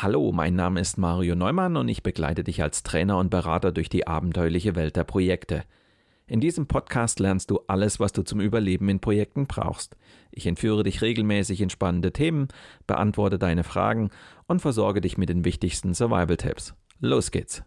Hallo, mein Name ist Mario Neumann und ich begleite dich als Trainer und Berater durch die abenteuerliche Welt der Projekte. In diesem Podcast lernst du alles, was du zum Überleben in Projekten brauchst. Ich entführe dich regelmäßig in spannende Themen, beantworte deine Fragen und versorge dich mit den wichtigsten Survival-Tipps. Los geht's!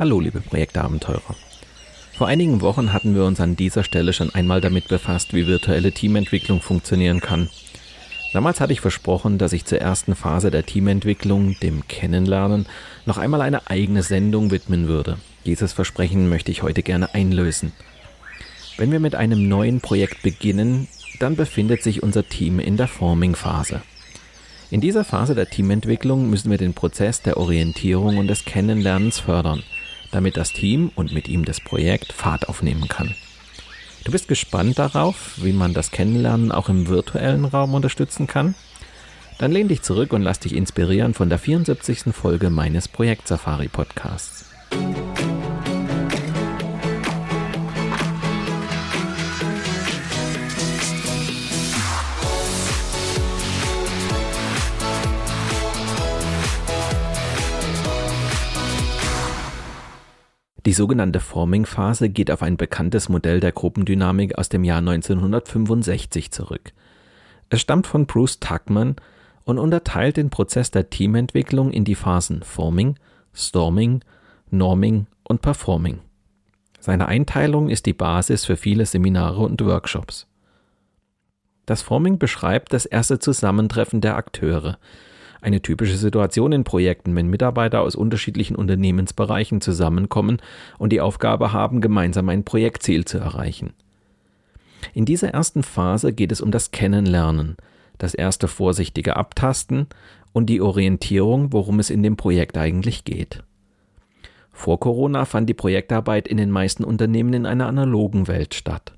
Hallo, liebe Projektabenteurer. Vor einigen Wochen hatten wir uns an dieser Stelle schon einmal damit befasst, wie virtuelle Teamentwicklung funktionieren kann. Damals hatte ich versprochen, dass ich zur ersten Phase der Teamentwicklung, dem Kennenlernen, noch einmal eine eigene Sendung widmen würde. Dieses Versprechen möchte ich heute gerne einlösen. Wenn wir mit einem neuen Projekt beginnen, dann befindet sich unser Team in der Forming-Phase. In dieser Phase der Teamentwicklung müssen wir den Prozess der Orientierung und des Kennenlernens fördern – damit das Team und mit ihm das Projekt Fahrt aufnehmen kann. Du bist gespannt darauf, wie man das Kennenlernen auch im virtuellen Raum unterstützen kann? Dann lehn dich zurück und lass dich inspirieren von der 74. Folge meines Projekt Safari Podcasts. Die sogenannte Forming-Phase geht auf ein bekanntes Modell der Gruppendynamik aus dem Jahr 1965 zurück. Es stammt von Bruce Tuckman und unterteilt den Prozess der Teamentwicklung in die Phasen Forming, Storming, Norming und Performing. Seine Einteilung ist die Basis für viele Seminare und Workshops. Das Forming beschreibt das erste Zusammentreffen der Akteure, eine typische Situation in Projekten, wenn Mitarbeiter aus unterschiedlichen Unternehmensbereichen zusammenkommen und die Aufgabe haben, gemeinsam ein Projektziel zu erreichen. In dieser ersten Phase geht es um das Kennenlernen, das erste vorsichtige Abtasten und die Orientierung, worum es in dem Projekt eigentlich geht. Vor Corona fand die Projektarbeit in den meisten Unternehmen in einer analogen Welt statt.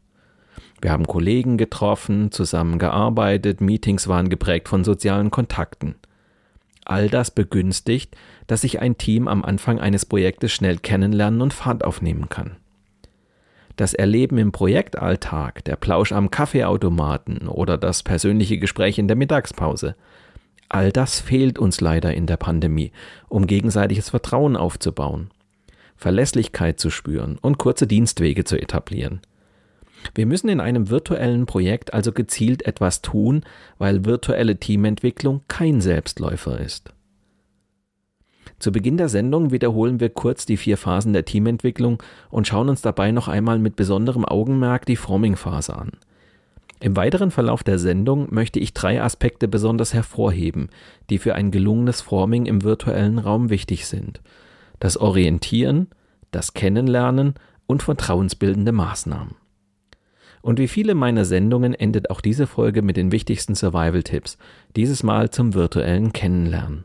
Wir haben Kollegen getroffen, zusammengearbeitet, Meetings waren geprägt von sozialen Kontakten. All das begünstigt, dass sich ein Team am Anfang eines Projektes schnell kennenlernen und Fahrt aufnehmen kann. Das Erleben im Projektalltag, der Plausch am Kaffeeautomaten oder das persönliche Gespräch in der Mittagspause, all das fehlt uns leider in der Pandemie, um gegenseitiges Vertrauen aufzubauen, Verlässlichkeit zu spüren und kurze Dienstwege zu etablieren. Wir müssen in einem virtuellen Projekt also gezielt etwas tun, weil virtuelle Teamentwicklung kein Selbstläufer ist. Zu Beginn der Sendung wiederholen wir kurz die vier Phasen der Teamentwicklung und schauen uns dabei noch einmal mit besonderem Augenmerk die Forming-Phase an. Im weiteren Verlauf der Sendung möchte ich drei Aspekte besonders hervorheben, die für ein gelungenes Forming im virtuellen Raum wichtig sind. Das Orientieren, das Kennenlernen und vertrauensbildende Maßnahmen. Und wie viele meiner Sendungen endet auch diese Folge mit den wichtigsten Survival-Tipps, dieses Mal zum virtuellen Kennenlernen.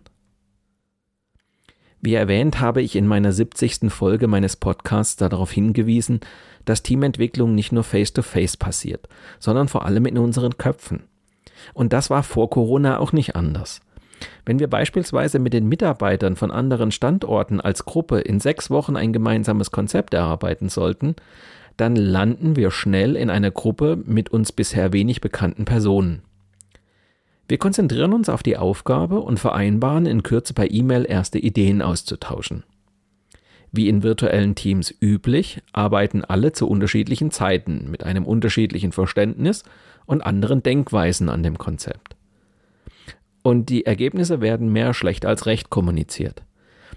Wie erwähnt, habe ich in meiner 70. Folge meines Podcasts darauf hingewiesen, dass Teamentwicklung nicht nur face-to-face -face passiert, sondern vor allem in unseren Köpfen. Und das war vor Corona auch nicht anders. Wenn wir beispielsweise mit den Mitarbeitern von anderen Standorten als Gruppe in sechs Wochen ein gemeinsames Konzept erarbeiten sollten, dann landen wir schnell in einer Gruppe mit uns bisher wenig bekannten Personen. Wir konzentrieren uns auf die Aufgabe und vereinbaren in Kürze per E-Mail erste Ideen auszutauschen. Wie in virtuellen Teams üblich, arbeiten alle zu unterschiedlichen Zeiten mit einem unterschiedlichen Verständnis und anderen Denkweisen an dem Konzept. und die Ergebnisse werden mehr schlecht als recht kommuniziert.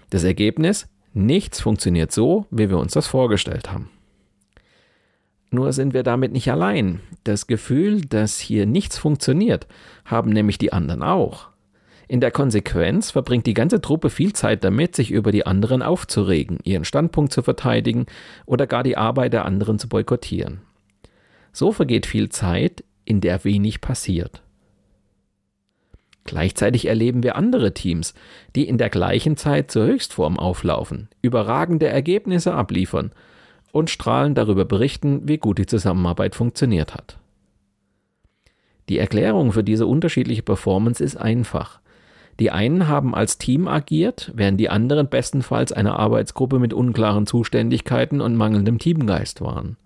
Das Ergebnis? Nichts funktioniert so, wie wir uns das vorgestellt haben. Nur sind wir damit nicht allein. Das Gefühl, dass hier nichts funktioniert, haben nämlich die anderen auch. In der Konsequenz verbringt die ganze Truppe viel Zeit damit, sich über die anderen aufzuregen, ihren Standpunkt zu verteidigen oder gar die Arbeit der anderen zu boykottieren. So vergeht viel Zeit, in der wenig passiert. Gleichzeitig erleben wir andere Teams, die in der gleichen Zeit zur Höchstform auflaufen, überragende Ergebnisse abliefern und strahlend darüber berichten, wie gut die Zusammenarbeit funktioniert hat. Die Erklärung für diese unterschiedliche Performance ist einfach. Die einen haben als Team agiert, während die anderen bestenfalls eine Arbeitsgruppe mit unklaren Zuständigkeiten und mangelndem Teamgeist waren.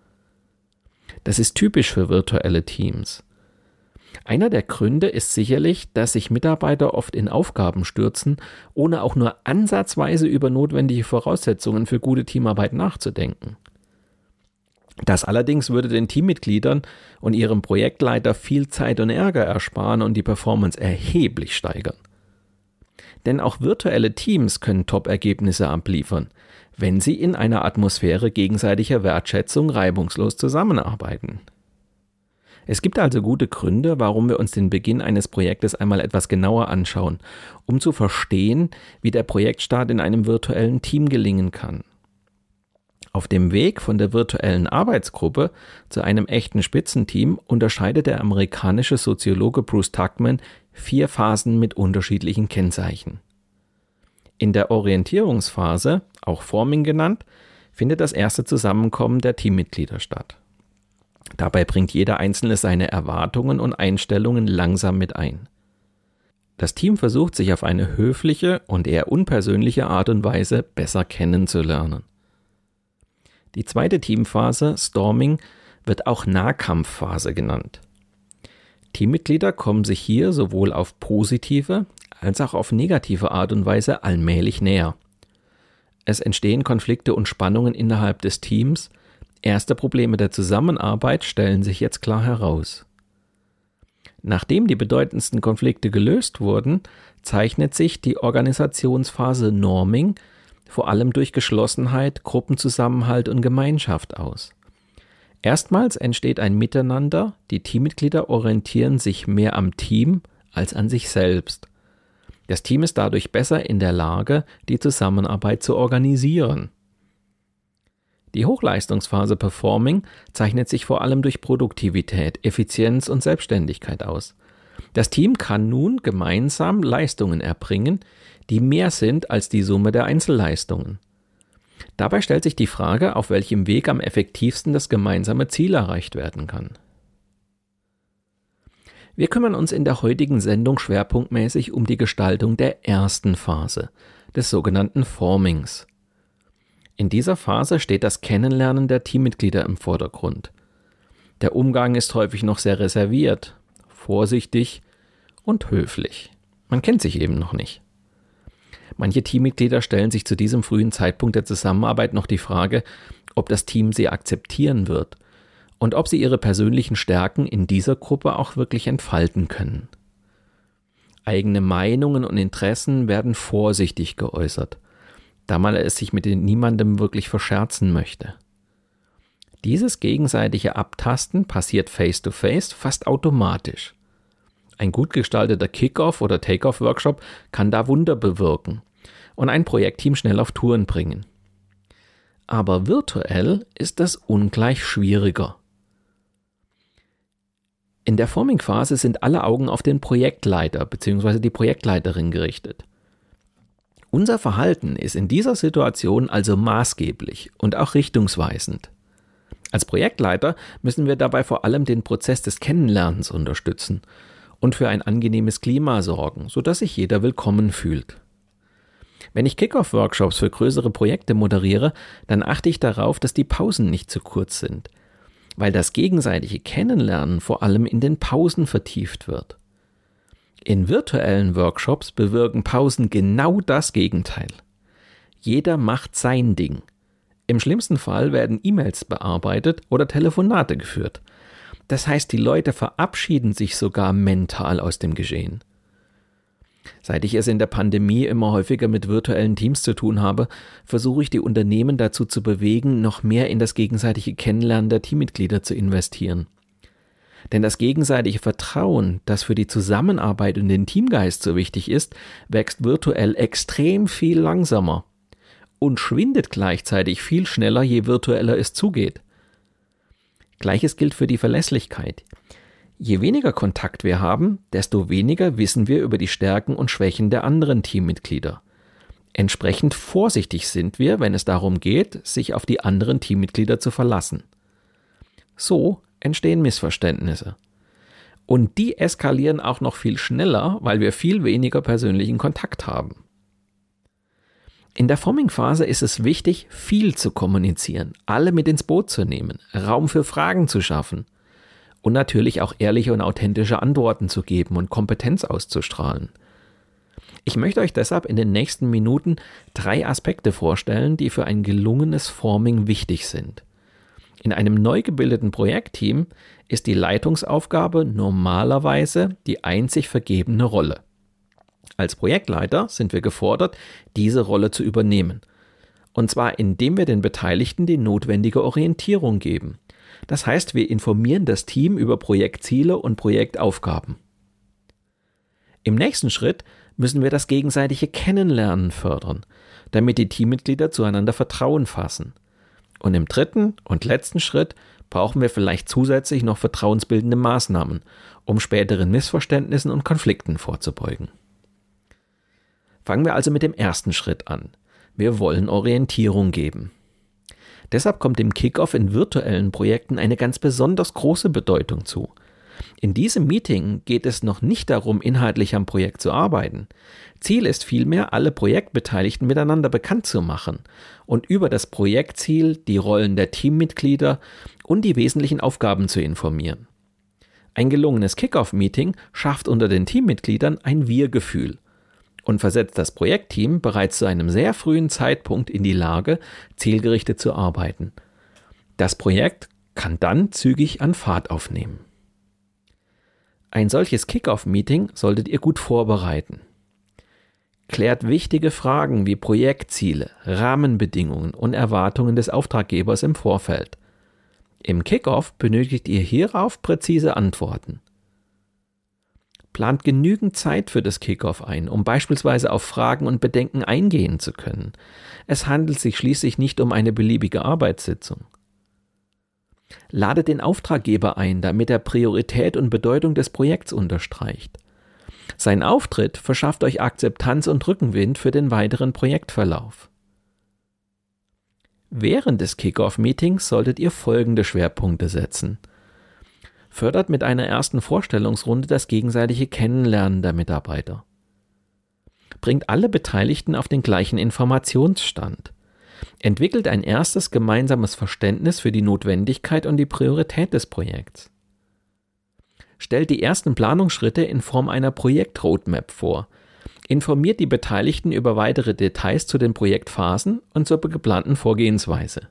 Das ist typisch für virtuelle Teams. Einer der Gründe ist sicherlich, dass sich Mitarbeiter oft in Aufgaben stürzen, ohne auch nur ansatzweise über notwendige Voraussetzungen für gute Teamarbeit nachzudenken. Das allerdings würde den Teammitgliedern und ihrem Projektleiter viel Zeit und Ärger ersparen und die Performance erheblich steigern. Denn auch virtuelle Teams können Top-Ergebnisse abliefern, wenn sie in einer Atmosphäre gegenseitiger Wertschätzung reibungslos zusammenarbeiten. Es gibt also gute Gründe, warum wir uns den Beginn eines Projektes einmal etwas genauer anschauen, um zu verstehen, wie der Projektstart in einem virtuellen Team gelingen kann. Auf dem Weg von der virtuellen Arbeitsgruppe zu einem echten Spitzenteam unterscheidet der amerikanische Soziologe Bruce Tuckman vier Phasen mit unterschiedlichen Kennzeichen. In der Orientierungsphase, auch Forming genannt, findet das erste Zusammenkommen der Teammitglieder statt. Dabei bringt jeder Einzelne seine Erwartungen und Einstellungen langsam mit ein. Das Team versucht sich auf eine höfliche und eher unpersönliche Art und Weise besser kennenzulernen. Die zweite Teamphase, Storming, wird auch Nahkampfphase genannt. Teammitglieder kommen sich hier sowohl auf positive als auch auf negative Art und Weise allmählich näher. Es entstehen Konflikte und Spannungen innerhalb des Teams, Erste Probleme der Zusammenarbeit stellen sich jetzt klar heraus. Nachdem die bedeutendsten Konflikte gelöst wurden, zeichnet sich die Organisationsphase Norming vor allem durch Geschlossenheit, Gruppenzusammenhalt und Gemeinschaft aus. Erstmals entsteht ein Miteinander, die Teammitglieder orientieren sich mehr am Team als an sich selbst. Das Team ist dadurch besser in der Lage, die Zusammenarbeit zu organisieren. Die Hochleistungsphase Performing zeichnet sich vor allem durch Produktivität, Effizienz und Selbstständigkeit aus. Das Team kann nun gemeinsam Leistungen erbringen, die mehr sind als die Summe der Einzelleistungen. Dabei stellt sich die Frage, auf welchem Weg am effektivsten das gemeinsame Ziel erreicht werden kann. Wir kümmern uns in der heutigen Sendung schwerpunktmäßig um die Gestaltung der ersten Phase, des sogenannten Formings. In dieser Phase steht das Kennenlernen der Teammitglieder im Vordergrund. Der Umgang ist häufig noch sehr reserviert, vorsichtig und höflich. Man kennt sich eben noch nicht. Manche Teammitglieder stellen sich zu diesem frühen Zeitpunkt der Zusammenarbeit noch die Frage, ob das Team sie akzeptieren wird und ob sie ihre persönlichen Stärken in dieser Gruppe auch wirklich entfalten können. Eigene Meinungen und Interessen werden vorsichtig geäußert da man es sich mit niemandem wirklich verscherzen möchte. Dieses gegenseitige Abtasten passiert face-to-face -face fast automatisch. Ein gut gestalteter Kickoff- oder Takeoff-Workshop kann da Wunder bewirken und ein Projektteam schnell auf Touren bringen. Aber virtuell ist das ungleich schwieriger. In der Forming-Phase sind alle Augen auf den Projektleiter bzw. die Projektleiterin gerichtet. Unser Verhalten ist in dieser Situation also maßgeblich und auch richtungsweisend. Als Projektleiter müssen wir dabei vor allem den Prozess des Kennenlernens unterstützen und für ein angenehmes Klima sorgen, sodass sich jeder willkommen fühlt. Wenn ich Kickoff-Workshops für größere Projekte moderiere, dann achte ich darauf, dass die Pausen nicht zu kurz sind, weil das gegenseitige Kennenlernen vor allem in den Pausen vertieft wird. In virtuellen Workshops bewirken Pausen genau das Gegenteil. Jeder macht sein Ding. Im schlimmsten Fall werden E-Mails bearbeitet oder Telefonate geführt. Das heißt, die Leute verabschieden sich sogar mental aus dem Geschehen. Seit ich es in der Pandemie immer häufiger mit virtuellen Teams zu tun habe, versuche ich die Unternehmen dazu zu bewegen, noch mehr in das gegenseitige Kennenlernen der Teammitglieder zu investieren. Denn das gegenseitige Vertrauen, das für die Zusammenarbeit und den Teamgeist so wichtig ist, wächst virtuell extrem viel langsamer und schwindet gleichzeitig viel schneller, je virtueller es zugeht. Gleiches gilt für die Verlässlichkeit. Je weniger Kontakt wir haben, desto weniger wissen wir über die Stärken und Schwächen der anderen Teammitglieder. Entsprechend vorsichtig sind wir, wenn es darum geht, sich auf die anderen Teammitglieder zu verlassen. So entstehen Missverständnisse. Und die eskalieren auch noch viel schneller, weil wir viel weniger persönlichen Kontakt haben. In der Forming-Phase ist es wichtig, viel zu kommunizieren, alle mit ins Boot zu nehmen, Raum für Fragen zu schaffen und natürlich auch ehrliche und authentische Antworten zu geben und Kompetenz auszustrahlen. Ich möchte euch deshalb in den nächsten Minuten drei Aspekte vorstellen, die für ein gelungenes Forming wichtig sind. In einem neu gebildeten Projektteam ist die Leitungsaufgabe normalerweise die einzig vergebene Rolle. Als Projektleiter sind wir gefordert, diese Rolle zu übernehmen. Und zwar indem wir den Beteiligten die notwendige Orientierung geben. Das heißt, wir informieren das Team über Projektziele und Projektaufgaben. Im nächsten Schritt müssen wir das gegenseitige Kennenlernen fördern, damit die Teammitglieder zueinander Vertrauen fassen. Und im dritten und letzten Schritt brauchen wir vielleicht zusätzlich noch vertrauensbildende Maßnahmen, um späteren Missverständnissen und Konflikten vorzubeugen. Fangen wir also mit dem ersten Schritt an. Wir wollen Orientierung geben. Deshalb kommt dem Kickoff in virtuellen Projekten eine ganz besonders große Bedeutung zu. In diesem Meeting geht es noch nicht darum, inhaltlich am Projekt zu arbeiten. Ziel ist vielmehr, alle Projektbeteiligten miteinander bekannt zu machen und über das Projektziel, die Rollen der Teammitglieder und die wesentlichen Aufgaben zu informieren. Ein gelungenes Kickoff-Meeting schafft unter den Teammitgliedern ein Wir-Gefühl und versetzt das Projektteam bereits zu einem sehr frühen Zeitpunkt in die Lage, zielgerichtet zu arbeiten. Das Projekt kann dann zügig an Fahrt aufnehmen. Ein solches Kickoff-Meeting solltet ihr gut vorbereiten. Klärt wichtige Fragen wie Projektziele, Rahmenbedingungen und Erwartungen des Auftraggebers im Vorfeld. Im Kickoff benötigt ihr hierauf präzise Antworten. Plant genügend Zeit für das Kickoff ein, um beispielsweise auf Fragen und Bedenken eingehen zu können. Es handelt sich schließlich nicht um eine beliebige Arbeitssitzung. Ladet den Auftraggeber ein, damit er Priorität und Bedeutung des Projekts unterstreicht. Sein Auftritt verschafft euch Akzeptanz und Rückenwind für den weiteren Projektverlauf. Während des Kickoff-Meetings solltet ihr folgende Schwerpunkte setzen – fördert mit einer ersten Vorstellungsrunde das gegenseitige Kennenlernen der Mitarbeiter. Bringt alle Beteiligten auf den gleichen Informationsstand. Entwickelt ein erstes gemeinsames Verständnis für die Notwendigkeit und die Priorität des Projekts. Stellt die ersten Planungsschritte in Form einer Projektroadmap vor. Informiert die Beteiligten über weitere Details zu den Projektphasen und zur geplanten Vorgehensweise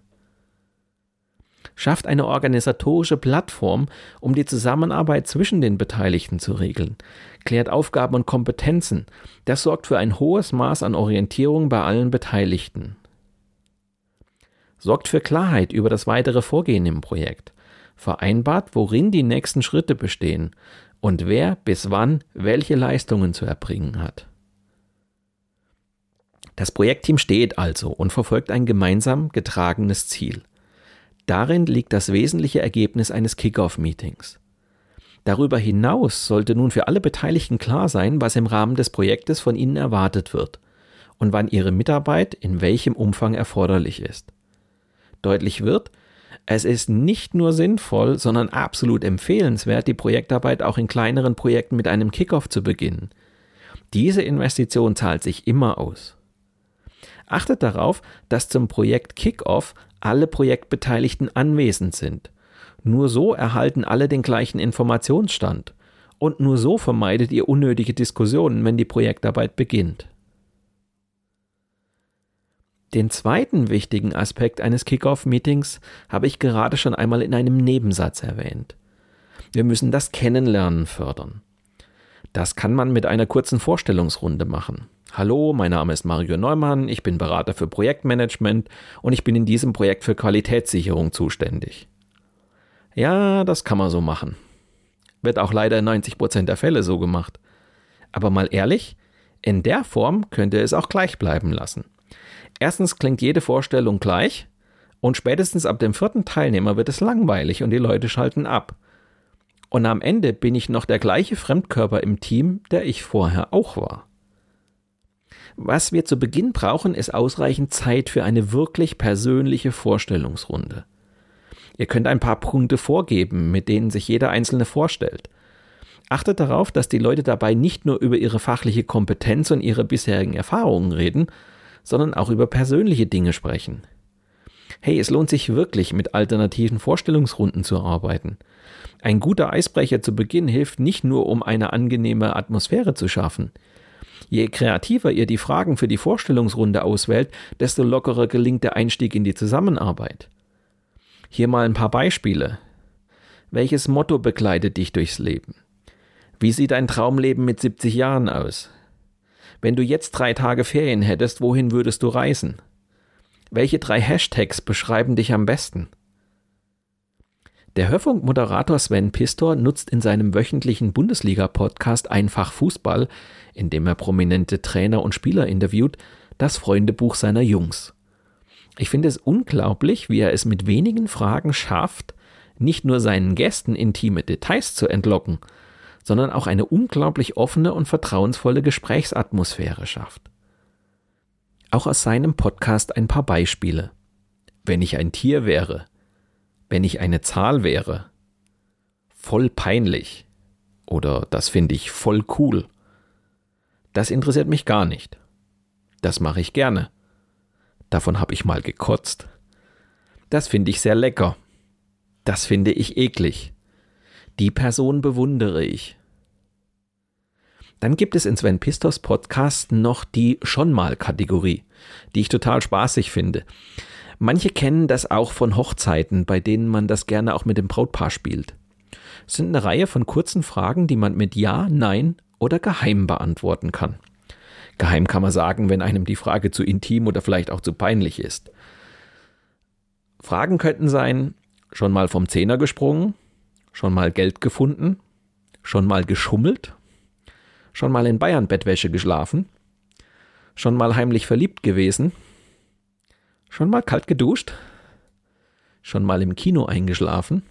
schafft eine organisatorische Plattform, um die Zusammenarbeit zwischen den Beteiligten zu regeln, klärt Aufgaben und Kompetenzen. Das sorgt für ein hohes Maß an Orientierung bei allen Beteiligten. Sorgt für Klarheit über das weitere Vorgehen im Projekt. Vereinbart, worin die nächsten Schritte bestehen und wer bis wann welche Leistungen zu erbringen hat. Das Projektteam steht also und verfolgt ein gemeinsam getragenes Ziel. Darin liegt das wesentliche Ergebnis eines Kickoff-Meetings. Darüber hinaus sollte nun für alle Beteiligten klar sein, was im Rahmen des Projektes von ihnen erwartet wird und wann ihre Mitarbeit in welchem Umfang erforderlich ist. Deutlich wird, es ist nicht nur sinnvoll, sondern absolut empfehlenswert, die Projektarbeit auch in kleineren Projekten mit einem Kickoff zu beginnen. Diese Investition zahlt sich immer aus. Achtet darauf, dass zum Projekt Kickoff alle Projektbeteiligten anwesend sind. Nur so erhalten alle den gleichen Informationsstand. Und nur so vermeidet ihr unnötige Diskussionen, wenn die Projektarbeit beginnt. Den zweiten wichtigen Aspekt eines Kickoff-Meetings habe ich gerade schon einmal in einem Nebensatz erwähnt. Wir müssen das Kennenlernen fördern. Das kann man mit einer kurzen Vorstellungsrunde machen. Hallo, mein Name ist Mario Neumann, ich bin Berater für Projektmanagement und ich bin in diesem Projekt für Qualitätssicherung zuständig. Ja, das kann man so machen. Wird auch leider in 90 Prozent der Fälle so gemacht. Aber mal ehrlich, in der Form könnte es auch gleich bleiben lassen. Erstens klingt jede Vorstellung gleich und spätestens ab dem vierten Teilnehmer wird es langweilig und die Leute schalten ab. Und am Ende bin ich noch der gleiche Fremdkörper im Team, der ich vorher auch war. Was wir zu Beginn brauchen, ist ausreichend Zeit für eine wirklich persönliche Vorstellungsrunde. Ihr könnt ein paar Punkte vorgeben, mit denen sich jeder Einzelne vorstellt. Achtet darauf, dass die Leute dabei nicht nur über ihre fachliche Kompetenz und ihre bisherigen Erfahrungen reden, sondern auch über persönliche Dinge sprechen. Hey, es lohnt sich wirklich, mit alternativen Vorstellungsrunden zu arbeiten. Ein guter Eisbrecher zu Beginn hilft nicht nur, um eine angenehme Atmosphäre zu schaffen. Je kreativer ihr die Fragen für die Vorstellungsrunde auswählt, desto lockerer gelingt der Einstieg in die Zusammenarbeit. Hier mal ein paar Beispiele. Welches Motto begleitet dich durchs Leben? Wie sieht dein Traumleben mit 70 Jahren aus? Wenn du jetzt drei Tage Ferien hättest, wohin würdest du reisen? Welche drei Hashtags beschreiben dich am besten? Der Hörfunkmoderator Sven Pistor nutzt in seinem wöchentlichen Bundesliga-Podcast Einfach Fußball, in dem er prominente Trainer und Spieler interviewt, das Freundebuch seiner Jungs. Ich finde es unglaublich, wie er es mit wenigen Fragen schafft, nicht nur seinen Gästen intime Details zu entlocken, sondern auch eine unglaublich offene und vertrauensvolle Gesprächsatmosphäre schafft. Auch aus seinem Podcast ein paar Beispiele. Wenn ich ein Tier wäre, wenn ich eine Zahl wäre. Voll peinlich. Oder das finde ich voll cool. Das interessiert mich gar nicht. Das mache ich gerne. Davon habe ich mal gekotzt. Das finde ich sehr lecker. Das finde ich eklig. Die Person bewundere ich. Dann gibt es in Sven Pistos Podcast noch die schon mal Kategorie, die ich total spaßig finde. Manche kennen das auch von Hochzeiten, bei denen man das gerne auch mit dem Brautpaar spielt. Es sind eine Reihe von kurzen Fragen, die man mit Ja, Nein oder Geheim beantworten kann. Geheim kann man sagen, wenn einem die Frage zu intim oder vielleicht auch zu peinlich ist. Fragen könnten sein, schon mal vom Zehner gesprungen, schon mal Geld gefunden, schon mal geschummelt, schon mal in Bayern Bettwäsche geschlafen, schon mal heimlich verliebt gewesen, Schon mal kalt geduscht? Schon mal im Kino eingeschlafen?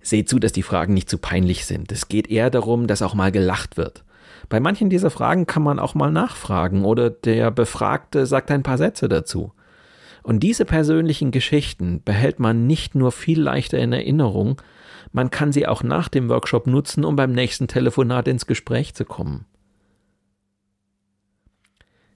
Seht zu, dass die Fragen nicht zu peinlich sind. Es geht eher darum, dass auch mal gelacht wird. Bei manchen dieser Fragen kann man auch mal nachfragen oder der Befragte sagt ein paar Sätze dazu. Und diese persönlichen Geschichten behält man nicht nur viel leichter in Erinnerung, man kann sie auch nach dem Workshop nutzen, um beim nächsten Telefonat ins Gespräch zu kommen.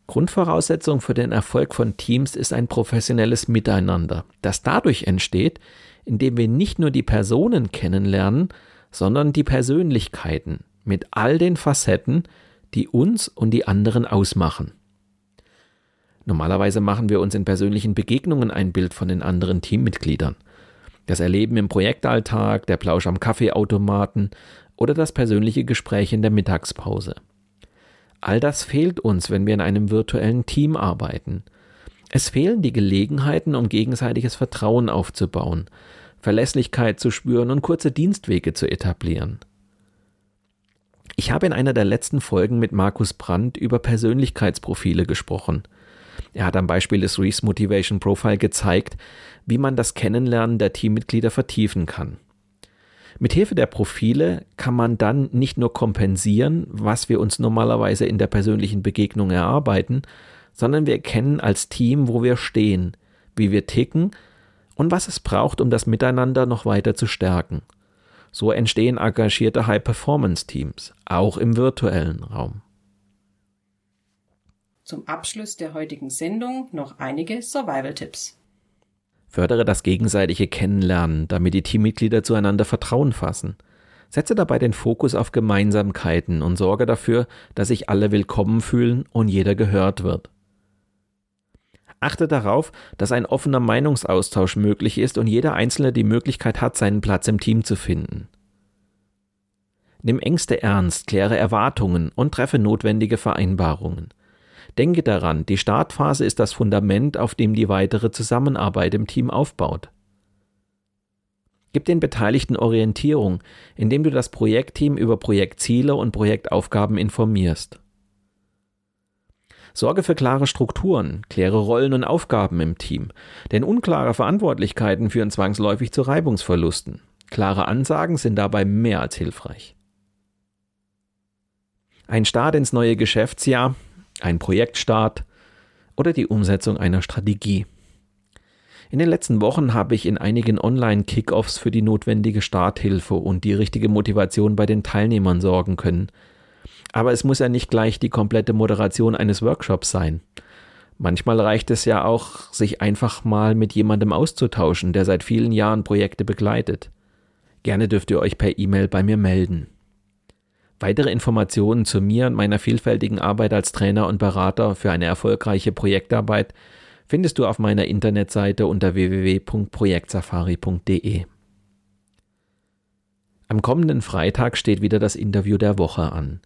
Grundvoraussetzung für den Erfolg von Teams ist ein professionelles Miteinander, das dadurch entsteht, indem wir nicht nur die Personen kennenlernen, sondern die Persönlichkeiten mit all den Facetten, die uns und die anderen ausmachen. Normalerweise machen wir uns in persönlichen Begegnungen ein Bild von den anderen Teammitgliedern. Das Erleben im Projektalltag, der Plausch am Kaffeeautomaten oder das persönliche Gespräch in der Mittagspause. All das fehlt uns, wenn wir in einem virtuellen Team arbeiten. Es fehlen die Gelegenheiten, um gegenseitiges Vertrauen aufzubauen, Verlässlichkeit zu spüren und kurze Dienstwege zu etablieren. Ich habe in einer der letzten Folgen mit Markus Brandt über Persönlichkeitsprofile gesprochen. Er hat am Beispiel des Reese Motivation Profile gezeigt, wie man das Kennenlernen der Teammitglieder vertiefen kann. Mithilfe der Profile kann man dann nicht nur kompensieren, was wir uns normalerweise in der persönlichen Begegnung erarbeiten, sondern wir erkennen als Team, wo wir stehen, wie wir ticken und was es braucht, um das Miteinander noch weiter zu stärken. So entstehen engagierte High-Performance-Teams, auch im virtuellen Raum. Zum Abschluss der heutigen Sendung noch einige Survival-Tipps. Fördere das gegenseitige Kennenlernen, damit die Teammitglieder zueinander Vertrauen fassen. Setze dabei den Fokus auf Gemeinsamkeiten und sorge dafür, dass sich alle willkommen fühlen und jeder gehört wird. Achte darauf, dass ein offener Meinungsaustausch möglich ist und jeder Einzelne die Möglichkeit hat, seinen Platz im Team zu finden. Nimm Ängste ernst, kläre Erwartungen und treffe notwendige Vereinbarungen. Denke daran, die Startphase ist das Fundament, auf dem die weitere Zusammenarbeit im Team aufbaut. Gib den Beteiligten Orientierung, indem du das Projektteam über Projektziele und Projektaufgaben informierst. Sorge für klare Strukturen, kläre Rollen und Aufgaben im Team, denn unklare Verantwortlichkeiten führen zwangsläufig zu Reibungsverlusten. Klare Ansagen sind dabei mehr als hilfreich. Ein Start ins neue Geschäftsjahr, ein Projektstart oder die Umsetzung einer Strategie. In den letzten Wochen habe ich in einigen Online-Kickoffs für die notwendige Starthilfe und die richtige Motivation bei den Teilnehmern sorgen können. Aber es muss ja nicht gleich die komplette Moderation eines Workshops sein. Manchmal reicht es ja auch, sich einfach mal mit jemandem auszutauschen, der seit vielen Jahren Projekte begleitet. Gerne dürft ihr euch per E-Mail bei mir melden. Weitere Informationen zu mir und meiner vielfältigen Arbeit als Trainer und Berater für eine erfolgreiche Projektarbeit findest du auf meiner Internetseite unter www.projektsafari.de. Am kommenden Freitag steht wieder das Interview der Woche an.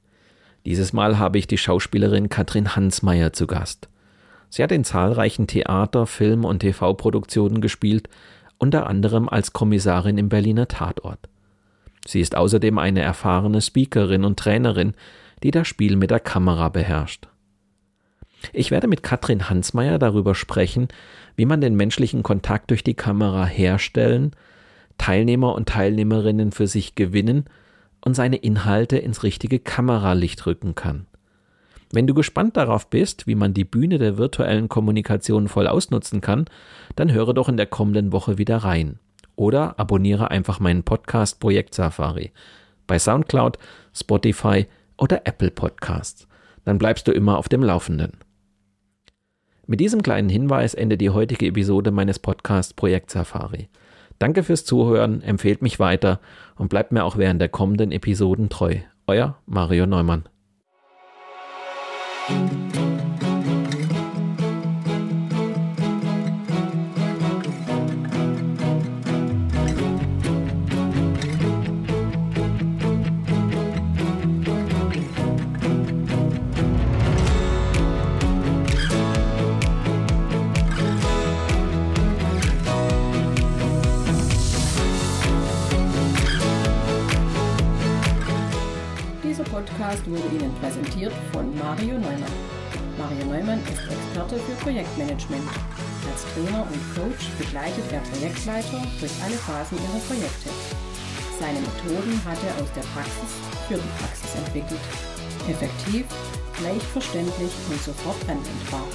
Dieses Mal habe ich die Schauspielerin Katrin Hansmeier zu Gast. Sie hat in zahlreichen Theater-, Film- und TV-Produktionen gespielt, unter anderem als Kommissarin im Berliner Tatort. Sie ist außerdem eine erfahrene Speakerin und Trainerin, die das Spiel mit der Kamera beherrscht. Ich werde mit Katrin Hansmeier darüber sprechen, wie man den menschlichen Kontakt durch die Kamera herstellen, Teilnehmer und Teilnehmerinnen für sich gewinnen und seine Inhalte ins richtige Kameralicht rücken kann. Wenn du gespannt darauf bist, wie man die Bühne der virtuellen Kommunikation voll ausnutzen kann, dann höre doch in der kommenden Woche wieder rein oder abonniere einfach meinen Podcast Projekt Safari bei SoundCloud, Spotify oder Apple Podcasts. Dann bleibst du immer auf dem Laufenden. Mit diesem kleinen Hinweis endet die heutige Episode meines Podcasts Projekt Safari. Danke fürs Zuhören, empfehlt mich weiter und bleibt mir auch während der kommenden Episoden treu. Euer Mario Neumann. Mario Neumann. Mario Neumann ist Experte für Projektmanagement. Als Trainer und Coach begleitet er Projektleiter durch alle Phasen ihrer Projekte. Seine Methoden hat er aus der Praxis für die Praxis entwickelt. Effektiv, leicht verständlich und sofort anwendbar.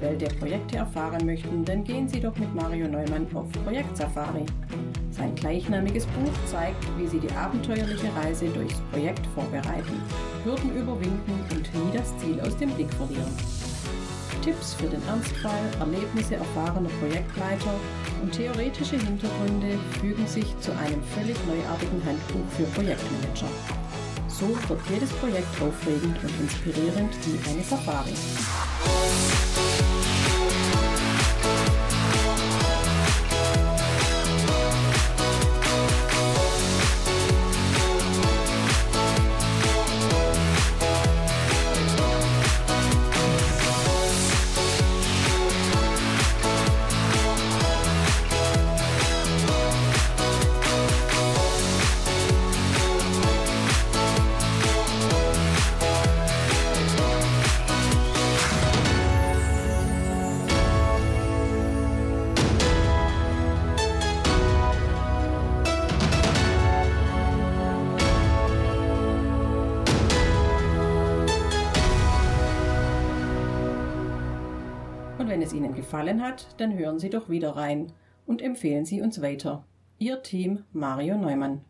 Welt der Projekte erfahren möchten, dann gehen Sie doch mit Mario Neumann auf Projektsafari. Sein gleichnamiges Buch zeigt, wie Sie die abenteuerliche Reise durchs Projekt vorbereiten, Hürden überwinden und nie das Ziel aus dem Blick verlieren. Tipps für den Ernstfall, Erlebnisse erfahrener Projektleiter und theoretische Hintergründe fügen sich zu einem völlig neuartigen Handbuch für Projektmanager. So wird jedes Projekt aufregend und inspirierend wie eine Safari. Ihnen gefallen hat, dann hören Sie doch wieder rein und empfehlen Sie uns weiter. Ihr Team Mario Neumann.